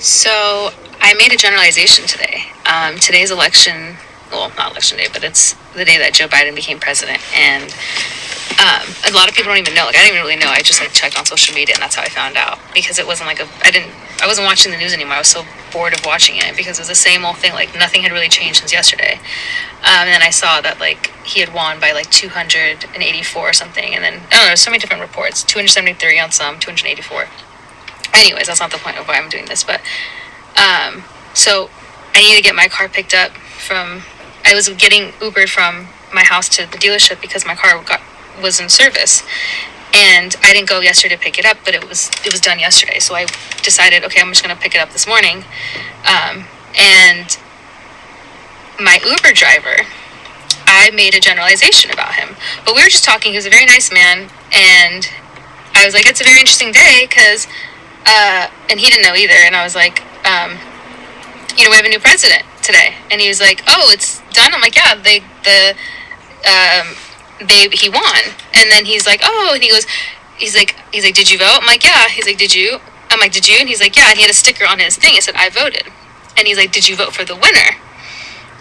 So I made a generalization today. Um, today's election, well, not election day, but it's the day that Joe Biden became president, and um, a lot of people don't even know. Like I didn't even really know. I just like checked on social media, and that's how I found out because it wasn't like a. I didn't. I wasn't watching the news anymore. I was so bored of watching it because it was the same old thing. Like nothing had really changed since yesterday. Um, and then I saw that like he had won by like 284 or something, and then I don't know. So many different reports. 273 on some, 284. Anyways, that's not the point of why I'm doing this, but um, so I need to get my car picked up from. I was getting Ubered from my house to the dealership because my car got was in service, and I didn't go yesterday to pick it up, but it was it was done yesterday. So I decided, okay, I'm just gonna pick it up this morning, um, and my Uber driver. I made a generalization about him, but we were just talking. He was a very nice man, and I was like, "It's a very interesting day," because, uh, and he didn't know either. And I was like, um, "You know, we have a new president today," and he was like, "Oh, it's done." I'm like, "Yeah, they the um, they he won," and then he's like, "Oh," and he goes, "He's like, he's like, did you vote?" I'm like, "Yeah." He's like, "Did you?" I'm like, "Did you?" And he's like, "Yeah." And he had a sticker on his thing. It said, "I voted," and he's like, "Did you vote for the winner?"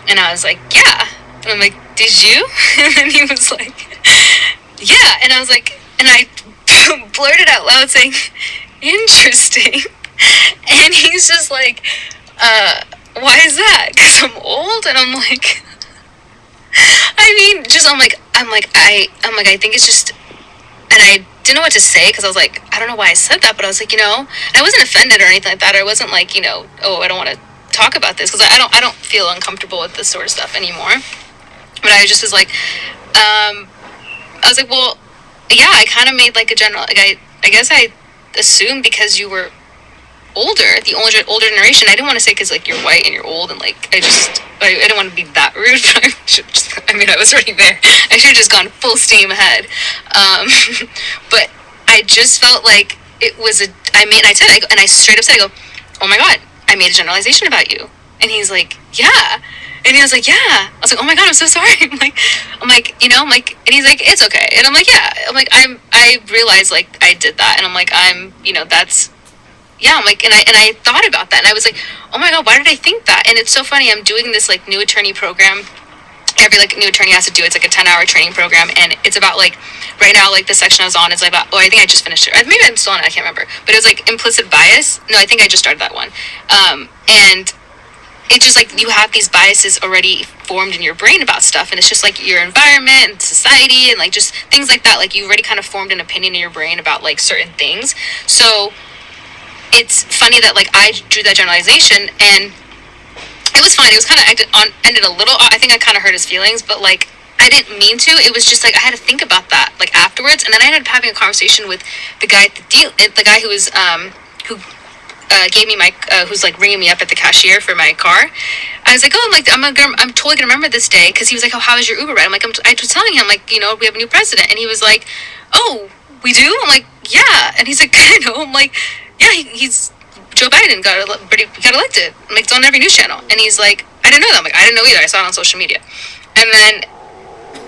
And I was like, "Yeah." And I'm like, "Did you?" And he was like, "Yeah," and I was like, and I blurted out loud saying, "Interesting," and he's just like, uh, "Why is that?" Because I'm old, and I'm like. I mean, just I'm like I'm like I I'm like I think it's just, and I didn't know what to say because I was like I don't know why I said that, but I was like you know, I wasn't offended or anything like that. I wasn't like you know oh I don't want to talk about this because I don't I don't feel uncomfortable with this sort of stuff anymore. But I just was like, um, I was like well, yeah, I kind of made like a general like I I guess I assumed because you were older, the older older generation. I didn't want to say because like you're white and you're old and like I just I, I didn't want to be that rude. But I just, I mean I was already there. I should have just gone full steam ahead. Um, but I just felt like it was a. I made I said I go, and I straight up said I go, oh my god, I made a generalization about you. And he's like, yeah. And he was like, yeah. I was like, oh my god, I'm so sorry. I'm like, I'm like, you know, I'm like, and he's like, it's okay. And I'm like, yeah. I'm like, I'm, I realized like I did that, and I'm like, I'm, you know, that's yeah, I'm like, and I and I thought about that, and I was like, oh my god, why did I think that? And it's so funny. I'm doing this like new attorney program. Every like new attorney has to do. It's like a ten hour training program, and it's about like right now like the section I was on is like about. Oh, I think I just finished it. Maybe I'm still on it. I can't remember. But it was like implicit bias. No, I think I just started that one. Um, and it's just like you have these biases already formed in your brain about stuff and it's just like your environment and society and like just things like that like you've already kind of formed an opinion in your brain about like certain things so it's funny that like I drew that generalization and it was fine. It was kind of ended a little. I think I kind of hurt his feelings, but like I didn't mean to. It was just like I had to think about that like afterwards, and then I ended up having a conversation with the guy at the deal, the guy who was um who uh, gave me my uh, who's like ringing me up at the cashier for my car. I was like, oh, I'm like I'm gonna, I'm totally gonna remember this day because he was like, oh, how was your Uber ride? I'm like, I'm was telling him like, you know, we have a new president, and he was like, oh, we do. I'm like, yeah, and he's like, I know. I'm like, yeah, he, he's Joe Biden got ele- got elected. Like it's on every news channel, and he's like, I didn't know that. I'm like, I didn't know either. I saw it on social media, and then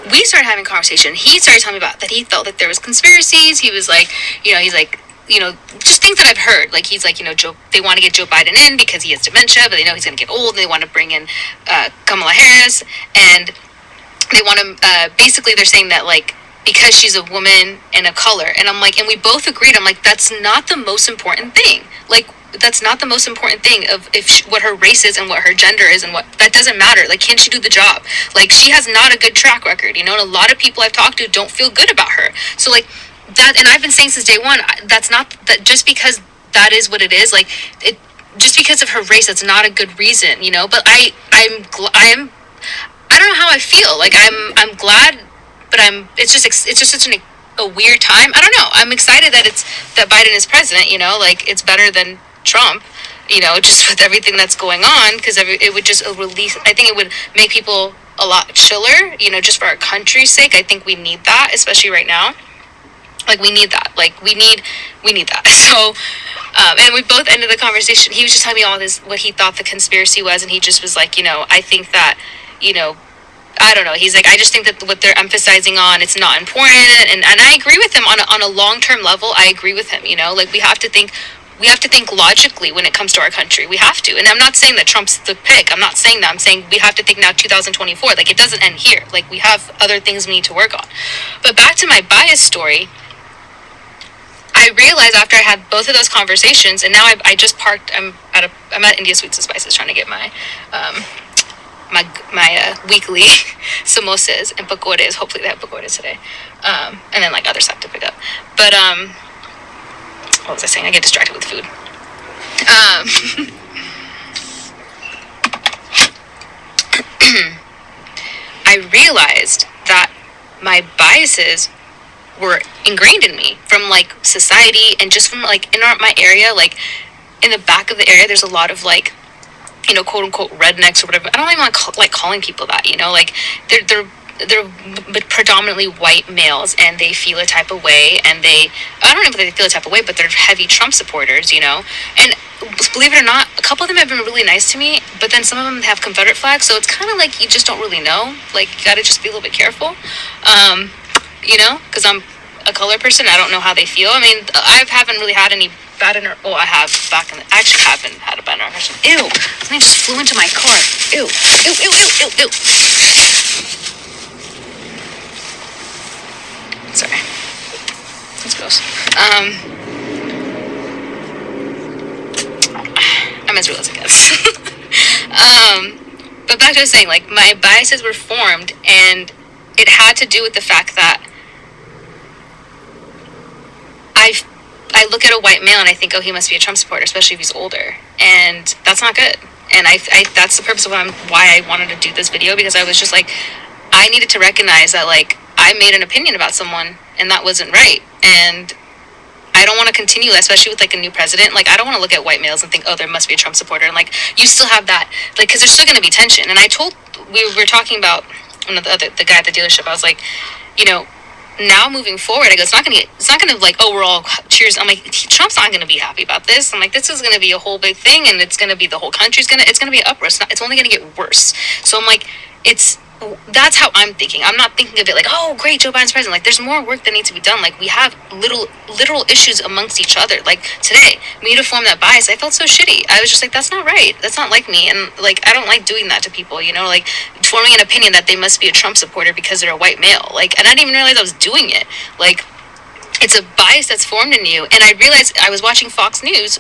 we started having conversation. He started telling me about that he felt that there was conspiracies. He was like, you know, he's like, you know, just things that I've heard. Like he's like, you know, Joe. They want to get Joe Biden in because he has dementia, but they know he's going to get old, and they want to bring in uh, Kamala Harris, and they want to. Uh, basically, they're saying that like because she's a woman and a color, and I'm like, and we both agreed. I'm like, that's not the most important thing. Like that's not the most important thing of if she, what her race is and what her gender is and what that doesn't matter like can she do the job like she has not a good track record you know and a lot of people i've talked to don't feel good about her so like that and i've been saying since day one that's not that just because that is what it is like it just because of her race that's not a good reason you know but i i'm gl- i'm i don't know how i feel like i'm i'm glad but i'm it's just it's just such an a weird time. I don't know. I'm excited that it's that Biden is president. You know, like it's better than Trump, you know, just with everything that's going on, because it would just release. I think it would make people a lot chiller, you know, just for our country's sake. I think we need that, especially right now. Like we need that. Like we need, we need that. So, um, and we both ended the conversation. He was just telling me all this what he thought the conspiracy was, and he just was like, you know, I think that, you know, I don't know. He's like, I just think that what they're emphasizing on, it's not important. And, and I agree with him on a, on a long term level. I agree with him, you know, like we have to think we have to think logically when it comes to our country. We have to. And I'm not saying that Trump's the pick. I'm not saying that. I'm saying we have to think now 2024. Like it doesn't end here. Like we have other things we need to work on. But back to my bias story. I realized after I had both of those conversations, and now I, I just parked. I'm at a I'm at India Sweets and Spices trying to get my um, my my uh, weekly samosas and pakoras. Hopefully they have pakoras today, um, and then like other stuff to pick up. But um, what was I saying? I get distracted with food. Um, I realized that my biases were ingrained in me from like society and just from like in our, my area like in the back of the area there's a lot of like you know quote unquote rednecks or whatever. I don't even like, call, like calling people that you know? Like they're they're they're predominantly white males and they feel a type of way and they i don't know if they feel a type of way but they're heavy trump supporters you know? And believe it or not a couple of them have been really nice to me but then some of them have confederate flags so it's kind of like you just don't really know. Like you gotta just be a little bit careful um, you know, because I'm a color person. I don't know how they feel. I mean, I haven't really had any bad inter. Oh, I have back in. The, I actually haven't had a bad interaction. Ew! Something just flew into my car. Ew! Ew! Ew! Ew! Ew! Ew! Sorry. That's gross. Um, I'm as real as it gets. um, but back to what I was saying, like my biases were formed, and it had to do with the fact that I I look at a white male and I think, oh, he must be a Trump supporter, especially if he's older, and that's not good. And I, I that's the purpose of why, why I wanted to do this video because I was just like, I needed to recognize that like I made an opinion about someone and that wasn't right, and I don't want to continue, especially with like a new president. Like, I don't want to look at white males and think, oh, there must be a Trump supporter. And like, you still have that, like, because there's still going to be tension. And I told, we were talking about the other, the guy at the dealership. I was like, you know, now moving forward, I go, it's not gonna it's not gonna like, oh, we're all cheers. I'm like, Trump's not gonna be happy about this. I'm like, this is gonna be a whole big thing, and it's gonna be the whole country's gonna, it's gonna be uproar. It's it's only gonna get worse. So I'm like, it's that's how I'm thinking. I'm not thinking of it like, oh, great, Joe Biden's president. Like, there's more work that needs to be done. Like, we have little literal issues amongst each other. Like today, me to form that bias, I felt so shitty. I was just like, that's not right. That's not like me. And like, I don't like doing that to people. You know, like forming an opinion that they must be a Trump supporter because they're a white male. Like, and I didn't even realize I was doing it. Like, it's a bias that's formed in you. And I realized I was watching Fox News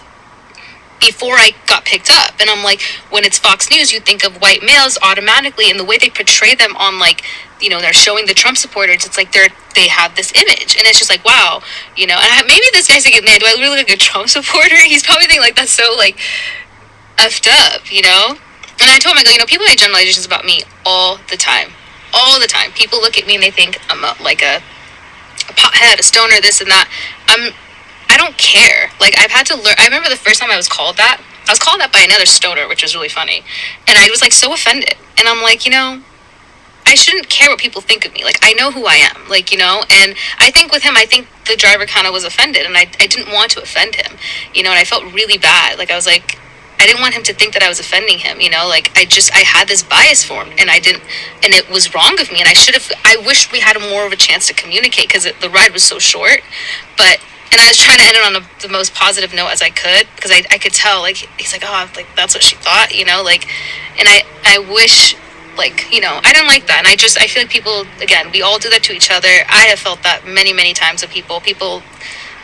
before I got picked up. And I'm like, when it's Fox News, you think of white males automatically, and the way they portray them on like, you know, they're showing the Trump supporters. It's like they're they have this image, and it's just like, wow, you know. And I, maybe this guy's thinking, man, do I really look like a Trump supporter? He's probably thinking like that's so like effed up, you know. And I told him, I go, you know, people make generalizations about me all the time, all the time. People look at me and they think I'm a, like a a pothead, a stoner, this and that. I'm I don't care. Like I've had to learn. I remember the first time I was called that. I was called that by another stoner, which was really funny, and I was like so offended. And I'm like, you know, I shouldn't care what people think of me. Like I know who I am. Like you know, and I think with him, I think the driver kind of was offended, and I I didn't want to offend him. You know, and I felt really bad. Like I was like. I didn't want him to think that I was offending him, you know, like I just I had this bias formed and I didn't and it was wrong of me and I should have I wish we had more of a chance to communicate because the ride was so short, but and I was trying to end it on a, the most positive note as I could because I, I could tell like he's like oh like that's what she thought you know like and I I wish like you know I didn't like that. And I just I feel like people again we all do that to each other. I have felt that many many times with people. People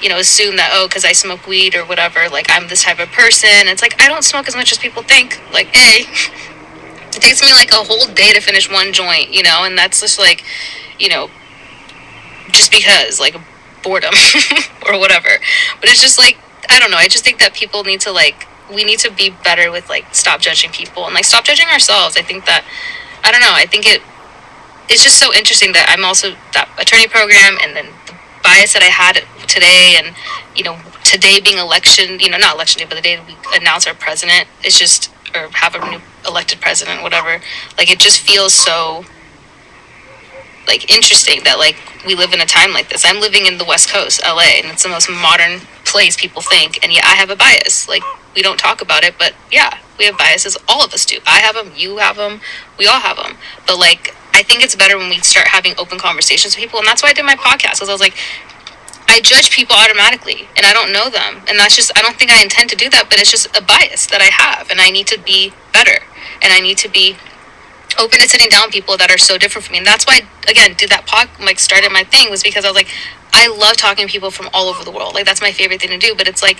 you know assume that oh because I smoke weed or whatever like I'm this type of person. It's like I don't smoke as much as people think. Like a it takes me like a whole day to finish one joint you know? And that's just like you know just because like boredom or whatever. But it's just like I don't know. I just think that people need to like we need to be better with like stop judging people and like stop judging ourselves. I think that I don't know. I think it it's just so interesting that I'm also that attorney program and then the bias that I had today and you know today being election you know not election day but the day we announce our president is just or have a new elected president whatever like it just feels so like interesting that like we live in a time like this. I'm living in the West Coast, LA, and it's the most modern place people think, and yet I have a bias. Like we don't talk about it, but yeah, we have biases. All of us do. I have them. You have them. We all have them. But like I think it's better when we start having open conversations with people, and that's why I did my podcast because I was like, I judge people automatically and I don't know them. And that's just, I don't think I intend to do that, but it's just a bias that I have. And I need to be better. And I need to be open to sitting down people that are so different from me. And that's why, again, did that pod, like, started my thing was because I was like, I love talking to people from all over the world. Like, that's my favorite thing to do. But it's like,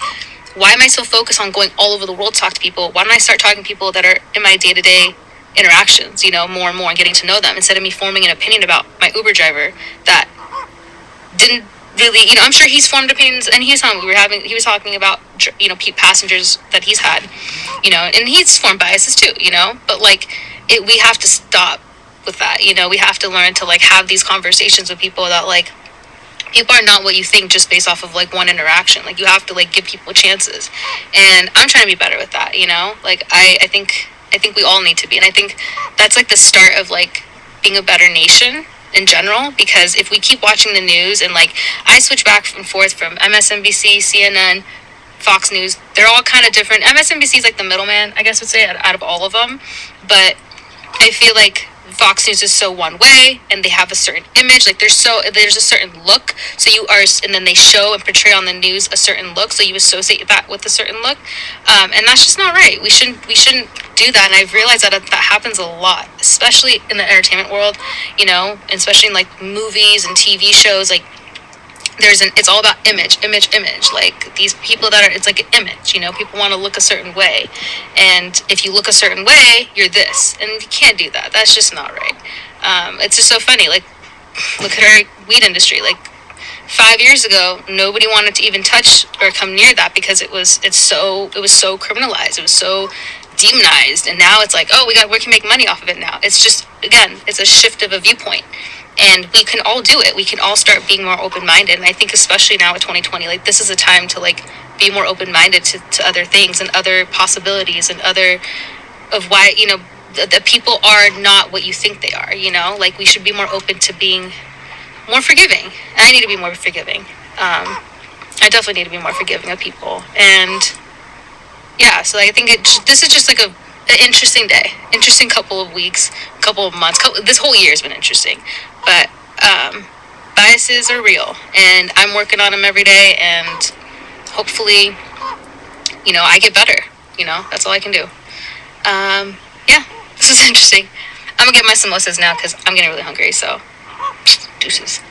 why am I so focused on going all over the world to talk to people? Why don't I start talking to people that are in my day to day interactions, you know, more and more and getting to know them instead of me forming an opinion about my Uber driver that didn't really, you know, I'm sure he's formed opinions and he's on, we were having, he was talking about, you know, passengers that he's had, you know, and he's formed biases too, you know, but like, it, we have to stop with that, you know, we have to learn to like have these conversations with people that like, people are not what you think just based off of like one interaction. Like you have to like give people chances. And i'm trying to be better with that you know? Like i i think i think we all need to be. And i think that's like the start of like being a better nation in general. Because if we keep watching the news and like i switch back and forth from msnbc cnn fox news they're all kind of different msnbc is like the middleman i guess would say out, of all of them but I feel like Fox News is so one way, and they have a certain image. Like there's so there's a certain look. So you are, and then they show and portray on the news a certain look. So you associate that with a certain look, um, and that's just not right. We shouldn't we shouldn't do that. And I've realized that that happens a lot, especially in the entertainment world. You know, especially in like movies and TV shows. Like there's an it's all about image image image. Like these people that are it's like an image you know? People want to look a certain way. And if you look a certain way you're this. And you can't do that. That's just not right. Um, it's just so funny. Like look at our weed industry. Like five years ago nobody wanted to even touch or come near that because it was it's so it was so criminalized. It was so demonized. And now it's like oh we got we can make money off of it now. It's just again it's a shift of a viewpoint and we can all do it. We can all start being more open-minded. And i think especially now with 2020 like this is a time to like be more open-minded to, to other things and other possibilities and other of why you know the, people are not what you think they are you know? Like we should be more open to being more forgiving. I need to be more forgiving. Um, i definitely need to be more forgiving of people. And yeah so like, i think it this is just like a an interesting day. Interesting couple of weeks couple of months couple, this whole year has been interesting but um, biases are real and i'm working on them every day and hopefully you know i get better you know that's all i can do. Um, yeah this is interesting. I'm gonna get my samosas now because i'm getting really hungry so deuces